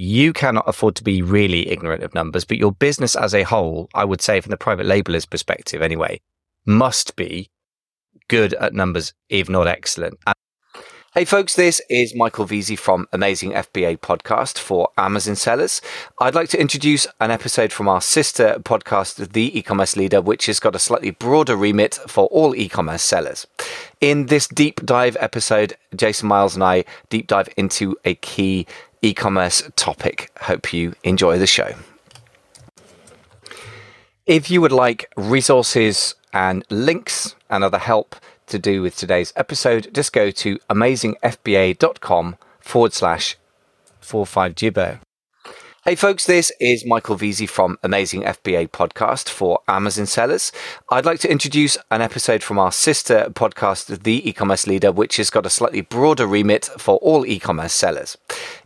you cannot afford to be really ignorant of numbers, but your business as a whole, I would say from the private labeler's perspective anyway, must be good at numbers, if not excellent. And Hey folks, this is Michael Veazey from Amazing FBA podcast for Amazon sellers. I'd like to introduce an episode from our sister podcast, The E-commerce Leader, which has got a slightly broader remit for all e-commerce sellers. In this deep dive episode, Jason Miles and I deep dive into a key e-commerce topic. Hope you enjoy the show. If you would like resources and links and other help to do with today's episode, just go to amazingfba.com forward slash 45jibbo. Hey folks, this is Michael Veazey from Amazing FBA podcast for Amazon sellers. I'd like to introduce an episode from our sister podcast, The E-commerce Leader, which has got a slightly broader remit for all e-commerce sellers.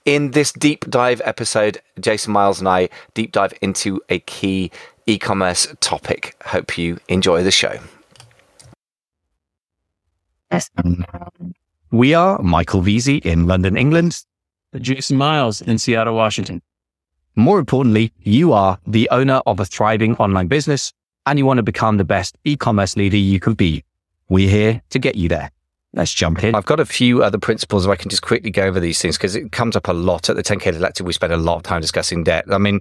In this deep dive episode, Jason Miles and I deep dive into a key e-commerce topic. Hope you enjoy the show. We are Michael Veazey in London, England. Jason Miles in Seattle, Washington. More importantly, you are the owner of a thriving online business and you want to become the best e-commerce leader you can be. We're here to get you there. Let's jump in. I've got a few other principles I can just quickly go over these things because it comes up a lot at the 10K Collective. We spend a lot of time discussing debt. I mean,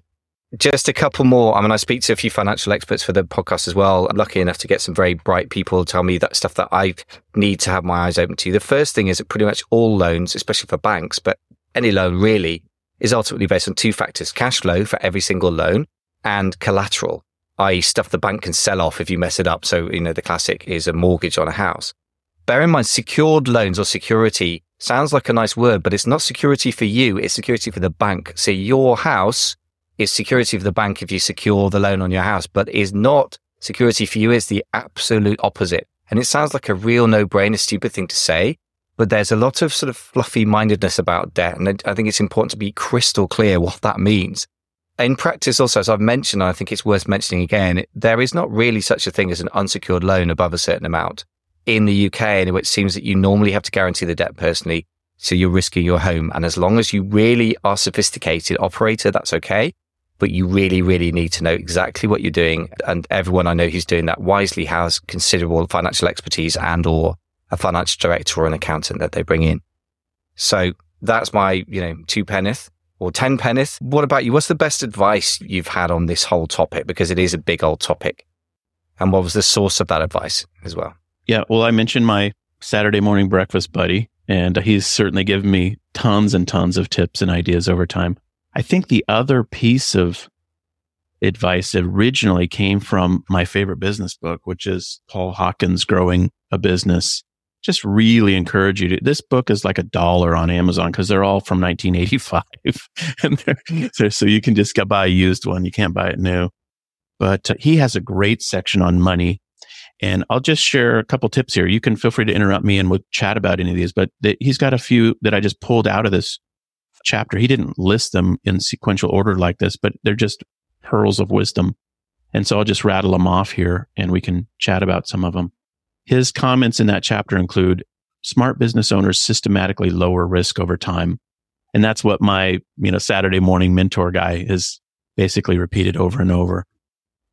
just a couple more. I mean, I speak to a few financial experts for the podcast as well. I'm lucky enough to get some very bright people tell me that stuff that I need to have my eyes open to. The first thing is that pretty much all loans, especially for banks, but any loan really is ultimately based on two factors, cash flow for every single loan and collateral, i.e. stuff the bank can sell off if you mess it up. So, you know, the classic is a mortgage on a house. Bear in mind, secured loans or security sounds like a nice word, but it's not security for you. It's security for the bank. So your house is security for the bank if you secure the loan on your house, but is not security for you is the absolute opposite. And it sounds like a real no brainer, stupid thing to say, but there's a lot of sort of fluffy mindedness about debt. And I think it's important to be crystal clear what that means. In practice, also, as I've mentioned, I think it's worth mentioning again, there is not really such a thing as an unsecured loan above a certain amount. In the UK, anyway, it seems that you normally have to guarantee the debt personally. So you're risking your home. And as long as you really are sophisticated operator, that's okay. But you really, really need to know exactly what you're doing. And everyone I know who's doing that wisely has considerable financial expertise and or a financial director or an accountant that they bring in. So that's my, you know, two penneth or 10 penneth. What about you? What's the best advice you've had on this whole topic? Because it is a big old topic. And what was the source of that advice as well? Yeah. Well, I mentioned my Saturday morning breakfast buddy, and he's certainly given me tons and tons of tips and ideas over time. I think the other piece of advice originally came from my favorite business book, which is Paul Hawken's Growing a Business just really encourage you to. This book is like a dollar on Amazon because they're all from 1985, and so, so you can just go buy a used one. You can't buy it new. But he has a great section on money, and I'll just share a couple tips here. You can feel free to interrupt me and we'll chat about any of these. But th- he's got a few that I just pulled out of this chapter. He didn't list them in sequential order like this, but they're just pearls of wisdom. And so I'll just rattle them off here, and we can chat about some of them. His comments in that chapter include smart business owners systematically lower risk over time. And that's what my, you know, Saturday morning mentor guy has basically repeated over and over.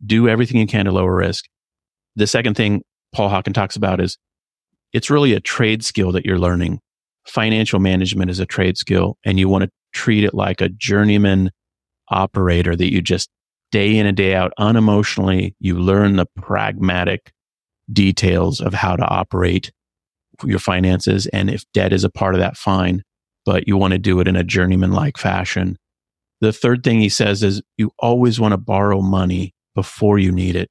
Do everything you can to lower risk. The second thing Paul Hawken talks about is it's really a trade skill that you're learning. Financial management is a trade skill and you want to treat it like a journeyman operator that you just day in and day out unemotionally, you learn the pragmatic details of how to operate your finances. And if debt is a part of that, fine, but you want to do it in a journeyman like fashion. The third thing he says is you always want to borrow money before you need it,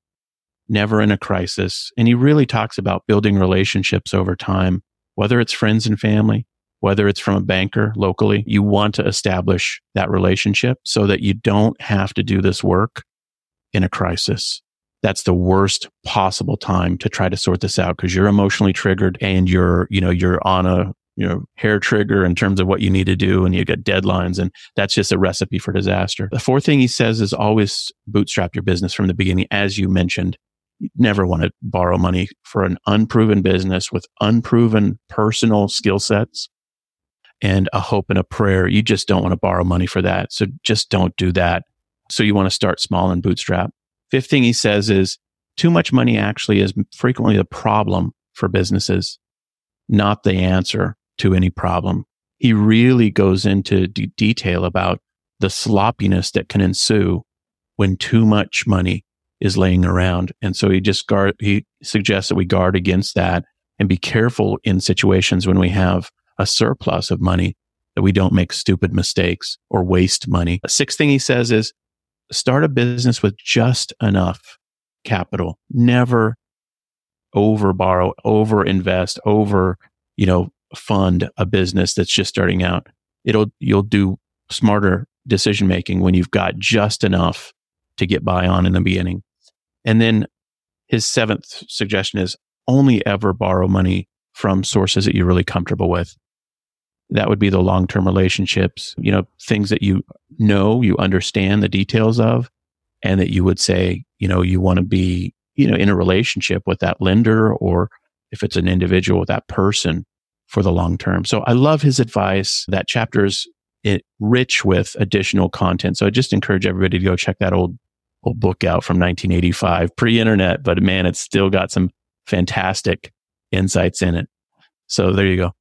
never in a crisis. And he really talks about building relationships over time, whether it's friends and family, whether it's from a banker locally, you want to establish that relationship so that you don't have to do this work in a crisis that's the worst possible time to try to sort this out because you're emotionally triggered and you're, you know, you're on a, you know, hair trigger in terms of what you need to do and you get deadlines and that's just a recipe for disaster. The fourth thing he says is always bootstrap your business from the beginning. As you mentioned, you never want to borrow money for an unproven business with unproven personal skill sets. and a hope and a prayer. You just don't want to borrow money for that. So just don't do that. So you want to start small and bootstrap. Fifth thing he says is too much money actually is frequently the problem for businesses, not the answer to any problem. He really goes into d- detail about the sloppiness that can ensue when too much money is laying around. And so he just guard, he suggests that we guard against that and be careful in situations when we have a surplus of money that we don't make stupid mistakes or waste money. A sixth thing he says is start a business with just enough capital. Never over borrow, over invest, over, you know, fund a business that's just starting out. It'll, you'll do smarter decision making when you've got just enough to get by on in the beginning. And then his seventh suggestion is only ever borrow money from sources that you're really comfortable with. That would be the long term relationships, you know, things that you know, you understand the details of, and that you would say, you know, you want to be, you know, in a relationship with that lender or if it's an individual with that person for the long term. So I love his advice. That chapter is eh, rich with additional content. So I just encourage everybody to go check that old book out from 1985, pre-internet, but man, it's still got some fantastic insights in it. So there you go.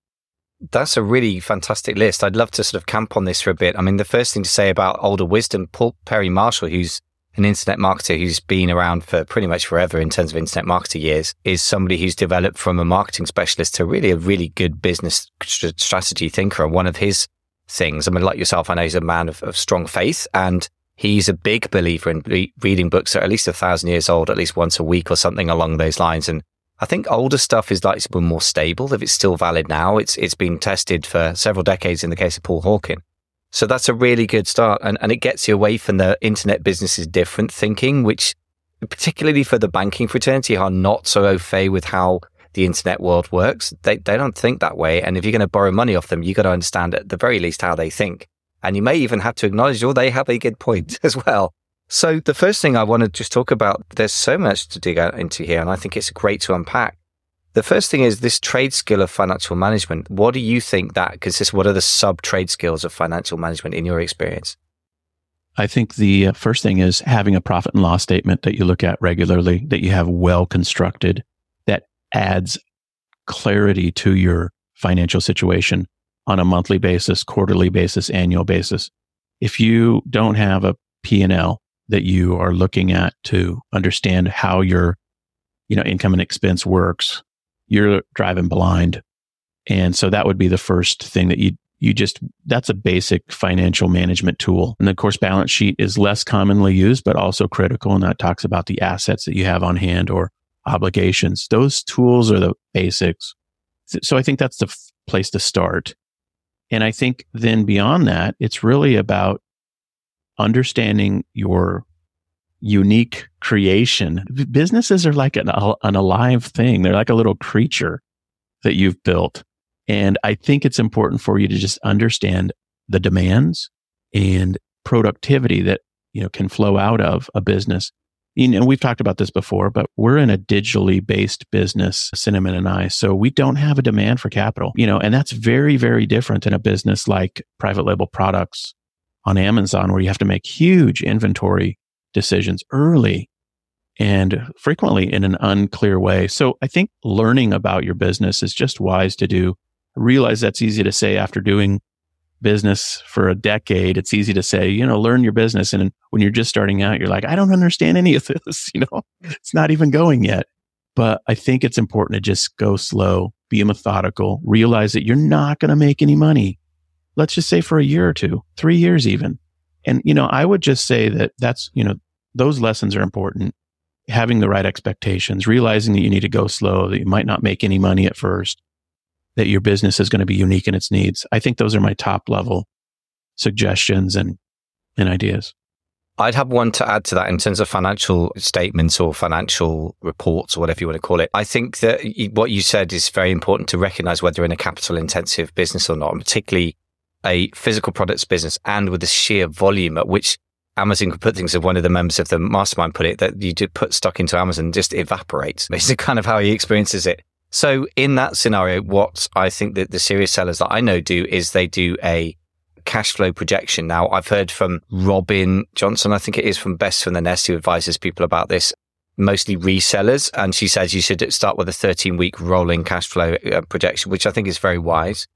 That's a really fantastic list. I'd love to sort of camp on this for a bit. I mean, the first thing to say about older wisdom, Paul Perry Marshall, who's an internet marketer who's been around for pretty much forever in terms of internet marketing years, is somebody who's developed from a marketing specialist to really a really good business strategy thinker. And one of his things, I mean, like yourself, I know he's a man of, of strong faith and he's a big believer in re- reading books that are at least a thousand years old, at least once a week or something along those lines. And I think older stuff is likely to be more stable if it's still valid now. It's it's been tested for several decades in the case of Paul Hawken. So that's a really good start. And, and it gets you away from the internet business is different thinking, which particularly for the banking fraternity are not so au fait with how the internet world works. They, they don't think that way. And if you're going to borrow money off them, you've got to understand at the very least how they think. And you may even have to acknowledge, oh, they have a good point as well. So the first thing I want to just talk about, there's so much to dig into here, and I think it's great to unpack. The first thing is this trade skill of financial management. What do you think that consists? What are the sub trade skills of financial management in your experience? I think the uh, first thing is having a profit and loss statement that you look at regularly, that you have well constructed, that adds clarity to your financial situation on a monthly basis, quarterly basis, annual basis. If you don't have a P&L that you are looking at to understand how your you know income and expense works you're driving blind. And so that would be the first thing that you you just that's a basic financial management tool. And of course balance sheet is less commonly used but also critical and that talks about the assets that you have on hand or obligations. Those tools are the basics. So i think that's the f- place to start and i think then beyond that it's really about understanding your unique creation. Businesses are like an, an alive thing. They're like a little creature that you've built. And I think it's important for you to just understand the demands and productivity that, you know, can flow out of a business. You know, we've talked about this before, but we're in a digitally based business, Cinnamon and I. So we don't have a demand for capital, you know, and that's very, very different than a business like private label products on Amazon, where you have to make huge inventory decisions early and frequently in an unclear way. So I think learning about your business is just wise to do. I realize that's easy to say after doing business for a decade. It's easy to say, you know, learn your business. And when you're just starting out, you're like, I don't understand any of this. You know, it's not even going yet. But I think it's important to just go slow, be methodical, realize that you're not going to make any money let's just say for a year or two, three years even. And, you know, I would just say that that's, you know, those lessons are important. Having the right expectations, realizing that you need to go slow, that you might not make any money at first, that your business is going to be unique in its needs. I think those are my top level suggestions and, and ideas. I'd have one to add to that in terms of financial statements or financial reports or whatever you want to call it. I think that what you said is very important to recognize whether in a capital intensive business or not, and particularly a physical products business and with the sheer volume at which Amazon could put things, as one of the members of the mastermind put it, that you do put stock into Amazon just evaporates. It's kind of how he experiences it. So in that scenario, what I think that the serious sellers that I know do is they do a cash flow projection. Now I've heard from Robin Johnson, I think it is from Best from the Nest, who advises people about this, mostly resellers. And she says you should start with a 13 week rolling cash flow uh, projection, which I think is very wise.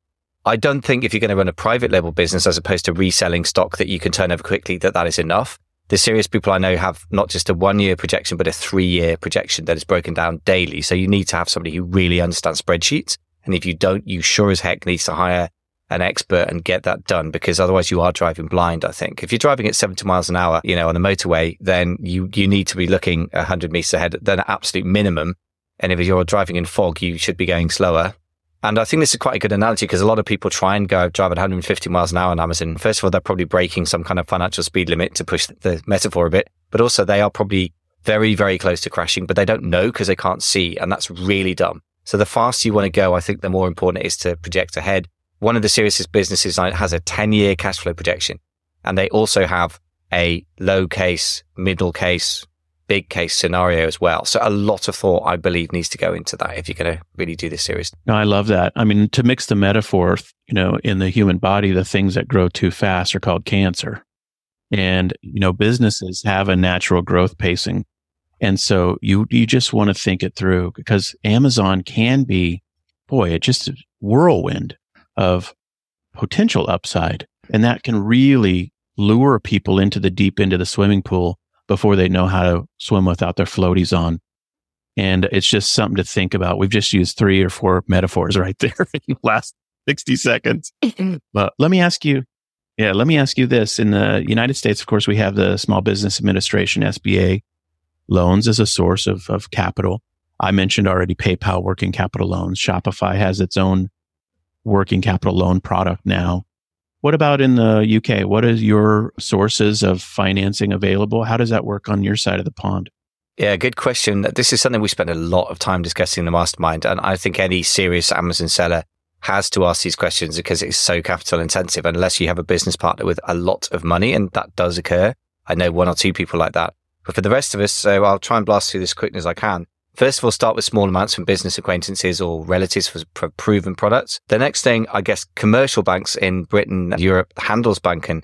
I don't think if you're going to run a private label business as opposed to reselling stock that you can turn over quickly, that that is enough the serious people I know have not just a one year projection, but a three year projection that is broken down daily. So you need to have somebody who really understands spreadsheets. And if you don't, you sure as heck needs to hire an expert and get that done because otherwise you are driving blind. I think if you're driving at 70 miles an hour, you know, on the motorway, then you, you need to be looking 100 meters ahead, then absolute minimum. And if you're driving in fog, you should be going slower. And I think this is quite a good analogy because a lot of people try and go drive at 150 miles an hour on Amazon. First of all, they're probably breaking some kind of financial speed limit to push the metaphor a bit, but also they are probably very, very close to crashing, but they don't know because they can't see. And that's really dumb. So the faster you want to go, I think the more important it is to project ahead. One of the serious businesses has a 10 year cash flow projection and they also have a low case, middle case, big case scenario as well. So a lot of thought, I believe, needs to go into that if you're going to really do this series. No, I love that. I mean, to mix the metaphor, you know, in the human body, the things that grow too fast are called cancer. And, you know, businesses have a natural growth pacing. And so you, you just want to think it through because Amazon can be, boy, it just a whirlwind of potential upside. And that can really lure people into the deep end of the swimming pool before they know how to swim without their floaties on. And it's just something to think about. We've just used three or four metaphors right there in the last 60 seconds. but let me ask you, yeah, let me ask you this. In the United States, of course, we have the Small Business Administration, SBA loans as a source of, of capital. I mentioned already PayPal working capital loans. Shopify has its own working capital loan product now. What about in the UK? What is your sources of financing available? How does that work on your side of the pond? Yeah, good question. This is something we spend a lot of time discussing in the mastermind. And I think any serious Amazon seller has to ask these questions because it's so capital intensive unless you have a business partner with a lot of money. And that does occur. I know one or two people like that. But for the rest of us, so I'll try and blast through this as quick as I can. First of all, start with small amounts from business acquaintances or relatives for proven products. The next thing, I guess, commercial banks in Britain, Europe, Handelsbanken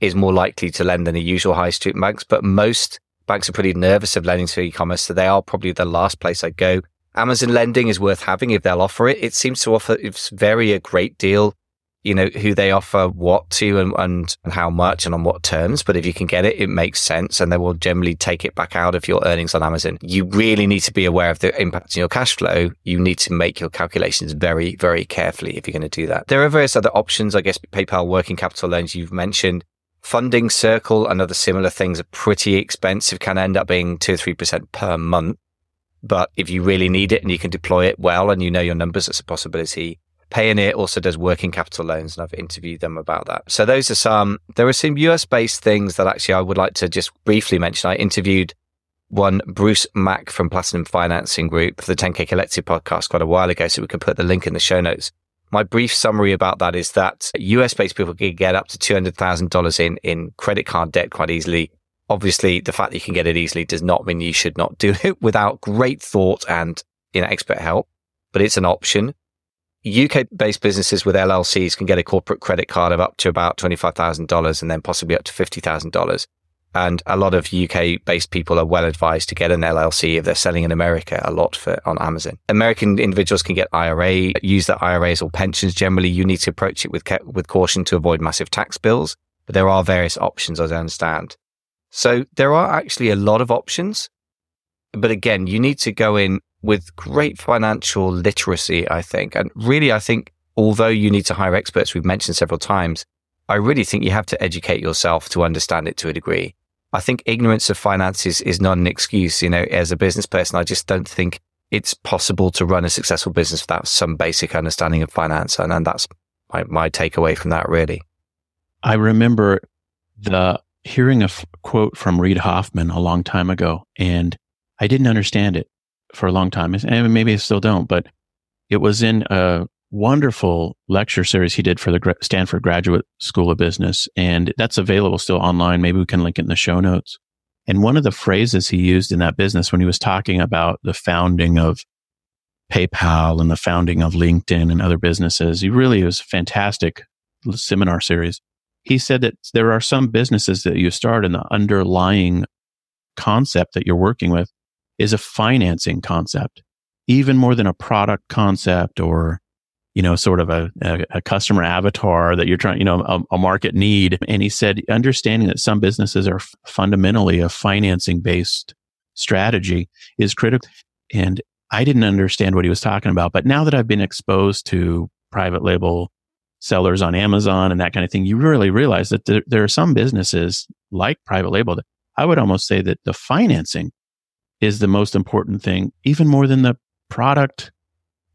is more likely to lend than the usual high street banks, but most banks are pretty nervous of lending to e-commerce. So they are probably the last place I go. Amazon lending is worth having if they'll offer it. It seems to offer, it's very a great deal you know, who they offer what to and, and, and how much and on what terms. But if you can get it, it makes sense and they will generally take it back out of your earnings on Amazon. You really need to be aware of the impact on your cash flow. You need to make your calculations very, very carefully if you're going to do that. There are various other options. I guess PayPal working capital loans you've mentioned. Funding Circle and other similar things are pretty expensive, can end up being two or 3% per month. But if you really need it and you can deploy it well and you know your numbers, it's a possibility. Payoneer also does working capital loans, and I've interviewed them about that. So those are some. There are some US based things that actually I would like to just briefly mention. I interviewed one Bruce Mack from Platinum Financing Group for the 10K Collective podcast quite a while ago, so we can put the link in the show notes. My brief summary about that is that US based people can get up to $200,000 in, in credit card debt quite easily. Obviously, the fact that you can get it easily does not mean you should not do it without great thought and you know, expert help, but it's an option. UK based businesses with LLCs can get a corporate credit card of up to about $25,000 and then possibly up to $50,000. And a lot of UK based people are well advised to get an LLC if they're selling in America a lot for on Amazon. American individuals can get IRA, use their IRAs or pensions. Generally, you need to approach it with, with caution to avoid massive tax bills, but there are various options as I understand. So there are actually a lot of options. But again, you need to go in with great financial literacy, I think. And really, I think although you need to hire experts, we've mentioned several times, I really think you have to educate yourself to understand it to a degree. I think ignorance of finances is not an excuse. You know, as a business person, I just don't think it's possible to run a successful business without some basic understanding of finance. And, and that's my, my takeaway from that, really. I remember the hearing a f- quote from Reid Hoffman a long time ago, and I didn't understand it for a long time, and maybe I still don't, but it was in a wonderful lecture series he did for the Stanford Graduate School of Business. And that's available still online. Maybe we can link it in the show notes. And one of the phrases he used in that business when he was talking about the founding of PayPal and the founding of LinkedIn and other businesses. He really was a fantastic seminar series. He said that there are some businesses that you start and the underlying concept that you're working with is a financing concept, even more than a product concept or, you know, sort of a, a, a customer avatar that you're trying, you know, a, a, market need. And he said, understanding that some businesses are f- fundamentally a financing based strategy is critical. And I didn't understand what he was talking about. But now that I've been exposed to private label sellers on Amazon and that kind of thing, you really realize that there, there are some businesses like private label that I would almost say that the financing is the most important thing, even more than the product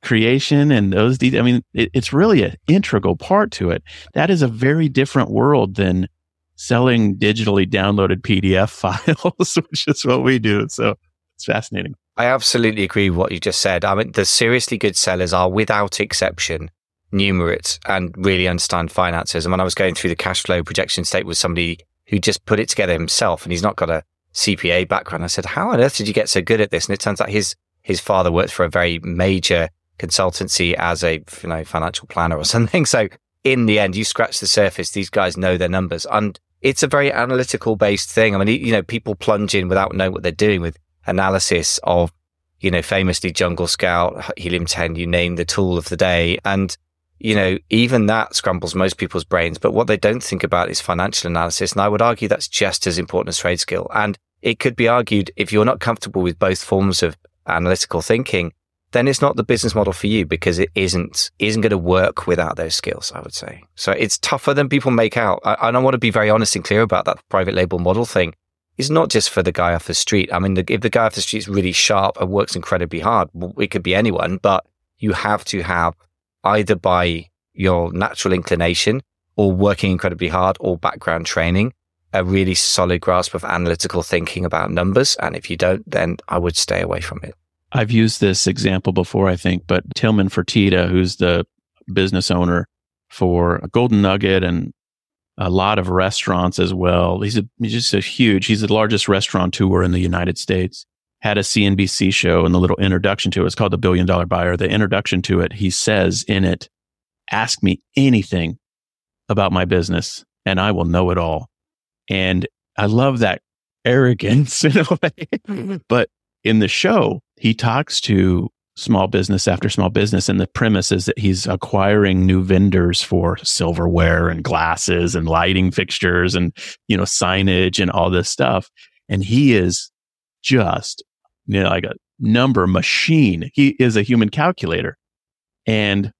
creation and those details. I mean, it, it's really an integral part to it. That is a very different world than selling digitally downloaded PDF files, which is what we do. So it's fascinating. I absolutely agree with what you just said. I mean, the seriously good sellers are without exception numerate and really understand finances. And when I was going through the cash flow projection state with somebody who just put it together himself and he's not got a CPA background, I said, how on earth did you get so good at this? And it turns out his, his father worked for a very major consultancy as a you know, financial planner or something. So in the end, you scratch the surface, these guys know their numbers. And it's a very analytical based thing. I mean, you know, people plunge in without knowing what they're doing with analysis of, you know, famously Jungle Scout, Helium 10, you name the tool of the day. And, you know, even that scrambles most people's brains. But what they don't think about is financial analysis. And I would argue that's just as important as trade skill. And it could be argued if you're not comfortable with both forms of analytical thinking, then it's not the business model for you because it isn't isn't going to work without those skills. I would say so. It's tougher than people make out. I, I want to be very honest and clear about that private label model thing. It's not just for the guy off the street. I mean, the, if the guy off the street is really sharp and works incredibly hard, it could be anyone. But you have to have either by your natural inclination or working incredibly hard or background training a really solid grasp of analytical thinking about numbers. And if you don't, then I would stay away from it. I've used this example before, I think, but Tillman Fertitta, who's the business owner for Golden Nugget and a lot of restaurants as well. He's, a, he's just a huge, he's the largest restaurateur in the United States. Had a CNBC show and the little introduction to it, it's called The Billion Dollar Buyer. The introduction to it, he says in it, ask me anything about my business and I will know it all. And I love that arrogance in a way. Mm-hmm. but in the show, he talks to small business after small business. And the premise is that he's acquiring new vendors for silverware and glasses and lighting fixtures and, you know, signage and all this stuff. And he is just, you know, like a number machine. He is a human calculator and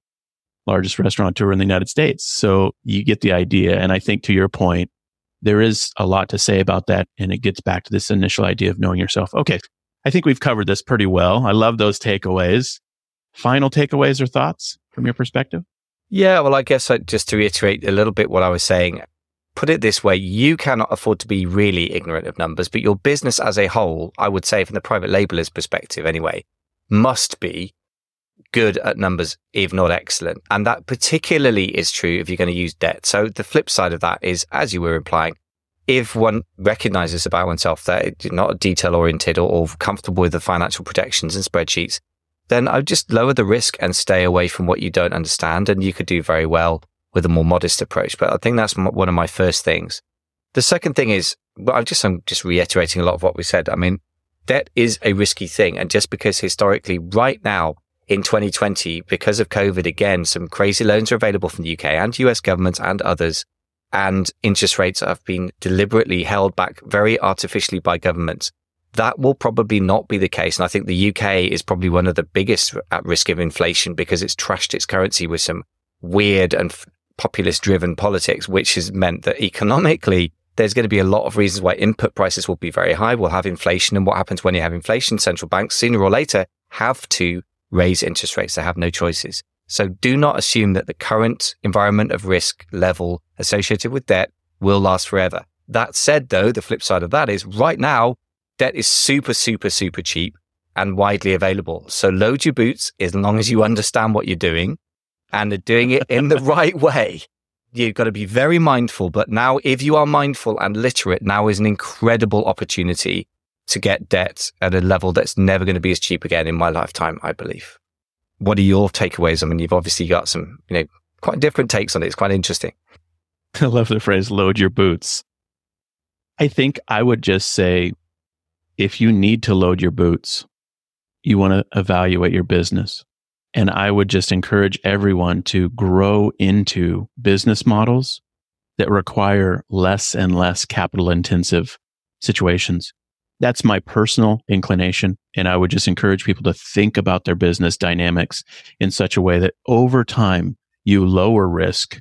largest restaurateur in the United States. So you get the idea. And I think to your point, there is a lot to say about that. And it gets back to this initial idea of knowing yourself. Okay. I think we've covered this pretty well. I love those takeaways. Final takeaways or thoughts from your perspective? Yeah, well, I guess I, just to reiterate a little bit what I was saying, put it this way you cannot afford to be really ignorant of numbers, but your business as a whole, I would say from the private labeler's perspective anyway, must be good at numbers, if not excellent. And that particularly is true if you're going to use debt. So the flip side of that is, as you were implying, if one recognizes about oneself that it's not detail oriented or, or, comfortable with the financial projections and spreadsheets, then I would just lower the risk and stay away from what you don't understand. And you could do very well with a more modest approach. But I think that's one of my first things. The second thing is, well, I'm just, I'm just reiterating a lot of what we said. I mean, debt is a risky thing. And just because historically right now in 2020, because of COVID, again, some crazy loans are available from the UK and US governments and others and interest rates have been deliberately held back very artificially by governments. That will probably not be the case. And I think the UK is probably one of the biggest at risk of inflation because it's trashed its currency with some weird and populist driven politics, which has meant that economically, there's going to be a lot of reasons why input prices will be very high. We'll have inflation. And what happens when you have inflation? Central banks sooner or later have to raise interest rates. They have no choices. So do not assume that the current environment of risk level associated with debt will last forever. That said, though, the flip side of that is right now, debt is super, super, super cheap and widely available. So load your boots as long as you understand what you're doing and they're doing it in the right way. You've got to be very mindful. But now, if you are mindful and literate, now is an incredible opportunity to get debt at a level that's never going to be as cheap again in my lifetime, I believe. what are your takeaways? I mean, you've obviously got some, you know, quite different takes on it. It's quite interesting. I love the phrase load your boots. I think I would just say if you need to load your boots, you want to evaluate your business. And I would just encourage everyone to grow into business models that require less and less capital intensive situations. That's my personal inclination. And I would just encourage people to think about their business dynamics in such a way that over time you lower risk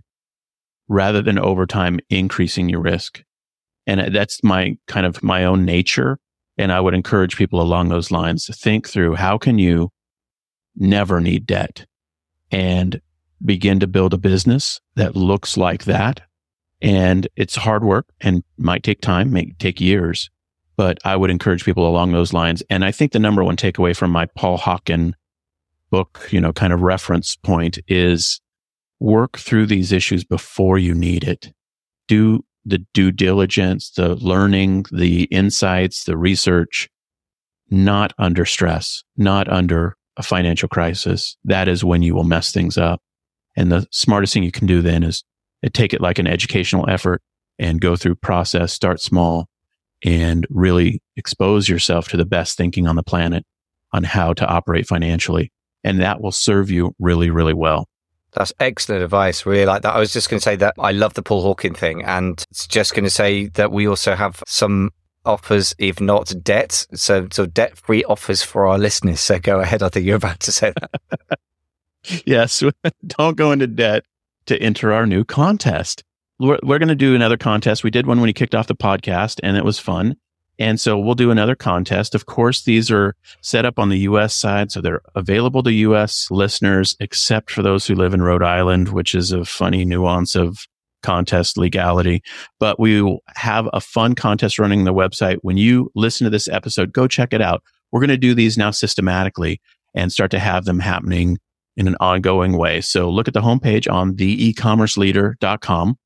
rather than over time increasing your risk. And that's my kind of my own nature. And I would encourage people along those lines to think through how can you never need debt and begin to build a business that looks like that. And it's hard work and might take time, may take years, but I would encourage people along those lines. And I think the number one takeaway from my Paul Hawken book, you know, kind of reference point is work through these issues before you need it. Do the due diligence, the learning, the insights, the research, not under stress, not under a financial crisis. That is when you will mess things up. And the smartest thing you can do then is uh, take it like an educational effort and go through process, start small, and really expose yourself to the best thinking on the planet on how to operate financially. And that will serve you really, really well. That's excellent advice. Really like that. I was just going to say that I love the Paul Hawken thing. And it's just going to say that we also have some offers, if not debt. So, so debt free offers for our listeners. So go ahead. I think you're about to say that. yes. Don't go into debt to enter our new contest we're, we're going to do another contest. We did one when he kicked off the podcast and it was fun. And so we'll do another contest. Of course, these are set up on the US side. So they're available to US listeners, except for those who live in Rhode Island, which is a funny nuance of contest legality. But we will have a fun contest running the website. When you listen to this episode, go check it out. We're going to do these now systematically and start to have them happening in an ongoing way. So look at the homepage on theecommerceleader.com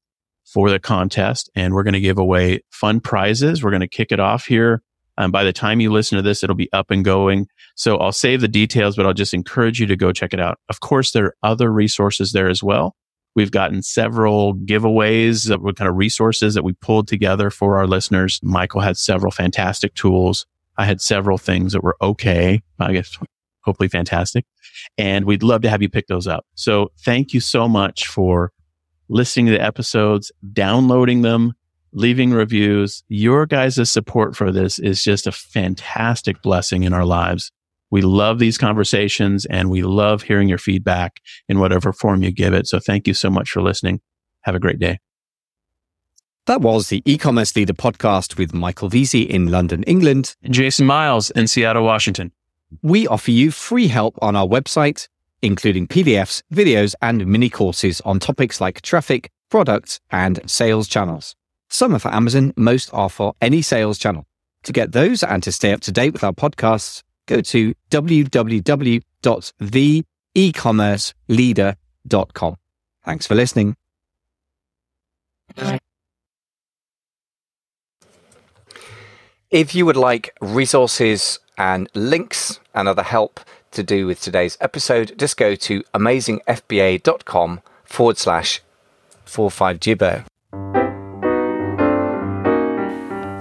for the contest. And we're going to give away fun prizes. We're going to kick it off here. And by the time you listen to this, it'll be up and going. So I'll save the details, but I'll just encourage you to go check it out. Of course, there are other resources there as well. We've gotten several giveaways of what kind of resources that we pulled together for our listeners. Michael had several fantastic tools. I had several things that were okay. I guess hopefully fantastic. And we'd love to have you pick those up. So thank you so much for listening to the episodes, downloading them, leaving reviews. Your guys' support for this is just a fantastic blessing in our lives. We love these conversations and we love hearing your feedback in whatever form you give it. So thank you so much for listening. Have a great day. That was the e-commerce leader podcast with Michael Veazey in London, England, and Jason Miles in Seattle, Washington. We offer you free help on our website including PDFs, videos, and mini courses on topics like traffic, products, and sales channels. Some are for Amazon, most are for any sales channel. To get those and to stay up to date with our podcasts, go to www.theecommerceleader.com. Thanks for listening. If you would like resources and links and other help to do with today's episode, just go to amazingfba.com forward slash 45jibbo.